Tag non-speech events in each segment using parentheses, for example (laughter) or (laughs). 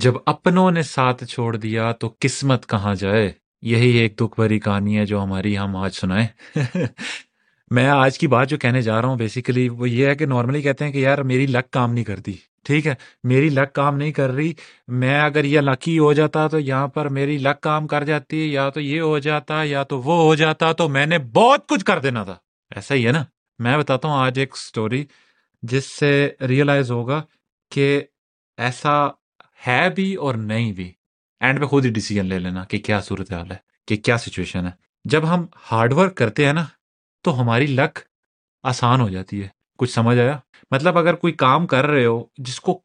جب اپنوں نے ساتھ چھوڑ دیا تو قسمت کہاں جائے؟ یہی ایک دکھ بھری کہانی ہے جو ہماری ہم آج سنائیں۔ (laughs) میں آج کی بات جو کہنے جا رہا ہوں بیسیکلی وہ یہ ہے کہ نارملی کہتے ہیں کہ یار میری لک کام نہیں کرتی، ٹھیک ہے؟ میری لک کام نہیں کر رہی، میں اگر یہ لکی ہو جاتا تو یہاں پر میری لک کام کر جاتی، یا تو یہ ہو جاتا، یا تو وہ ہو جاتا، تو میں نے بہت کچھ کر دینا تھا۔ ایسا ہی ہے نا؟ میں بتاتا ہوں آج ایک سٹوری جس سے ریئلائز ہوگا کہ ایسا ہے بھی اور نہیں بھی۔ اینڈ پہ خود ہی ڈیسیجن لے لینا کہ کیا صورت حال ہے، کہ کیا سچویشن ہے۔ جب ہم ہارڈ ورک کرتے ہیں نا، تو ہماری لک آسان ہو جاتی ہے۔ کچھ سمجھ آیا؟ مطلب اگر کوئی کام کر رہے ہو، جس کو،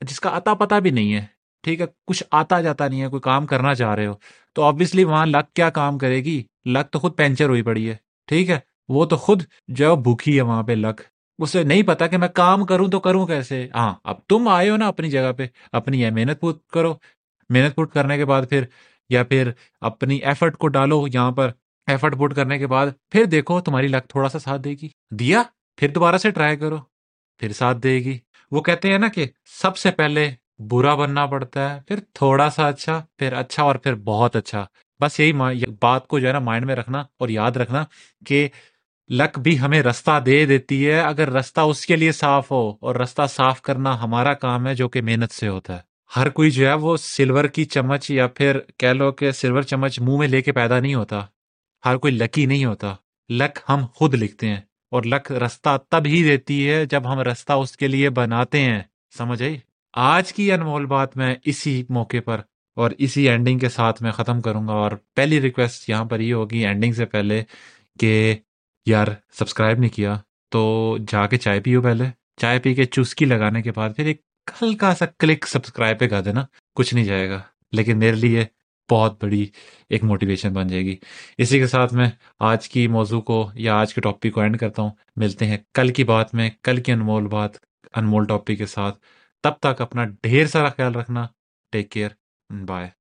جس کا اتا پتا بھی نہیں ہے، ٹھیک ہے؟ کچھ آتا جاتا نہیں ہے، کوئی کام کرنا چاہ رہے ہو، تو آبویسلی وہاں لک کیا کام کرے گی؟ لک تو خود پینچر ہوئی پڑی ہے، ٹھیک ہے؟ وہ تو خود جو بھوکی ہے وہاں پہ لک اسے نہیں پتا کہ میں کام کروں تو کروں کیسے؟ ہاں اب تم آئے ہو نا اپنی جگہ پہ، اپنی یہ محنت پوٹ کرو۔ محنت پوٹ کرنے کے بعد پھر، یا پھر اپنی ایفرٹ کو ڈالو یہاں پر۔ ایفرٹ پوٹ کرنے کے بعد پھر دیکھو تمہاری لک تھوڑا سا ساتھ دے گی۔ دیا؟ پھر دوبارہ سے ٹرائی کرو۔ پھر ساتھ دے گی۔ وہ کہتے ہیں نا کہ سب سے پہلے برا بننا پڑتا ہے، پھر تھوڑا سا اچھا پھر اچھا اور پھر بہت اچھا۔ بس یہی بات کو جو ہے نا مائنڈ میں رکھنا اور یاد رکھنا کہ لک بھی ہمیں رستہ دے دیتی ہے، اگر رستہ اس کے لیے صاف ہو، اور رستہ صاف کرنا ہمارا کام ہے جو کہ محنت سے ہوتا ہے۔ ہر کوئی جو ہے وہ سلور کی چمچ یا پھر کہہ لو کہ سلور چمچ منہ میں لے کے پیدا نہیں ہوتا۔ ہر کوئی لکی نہیں ہوتا۔ لک ہم خود لکھتے ہیں، اور لک رستہ تب ہی دیتی ہے جب ہم رستہ اس کے لیے بناتے ہیں۔ سمجھ آئی؟ آج کی انمول بات میں اسی موقع پر اور اسی اینڈنگ کے ساتھ میں ختم کروں گا۔ اور پہلی ریکویسٹ یہاں پر یہ ہوگی اینڈنگ سے پہلے کہ یار سبسکرائب نہیں کیا تو جا کے چائے پیو پہلے۔ چائے پی کے چسکی لگانے کے بعد پھر ایک ہلکا سا کلک سبسکرائب پہ کر دینا، کچھ نہیں جائے گا۔ لیکن میرے لیے بہت بڑی ایک موٹیویشن بن جائے گی۔ اسی کے ساتھ میں آج کی موضوع کو یا آج کے ٹاپک کو اینڈ کرتا ہوں۔ ملتے ہیں کل کی بات میں، کل کی انمول بات، انمول ٹاپک کے ساتھ۔ تب تک اپنا ڈھیر سارا خیال رکھنا۔ Take care bye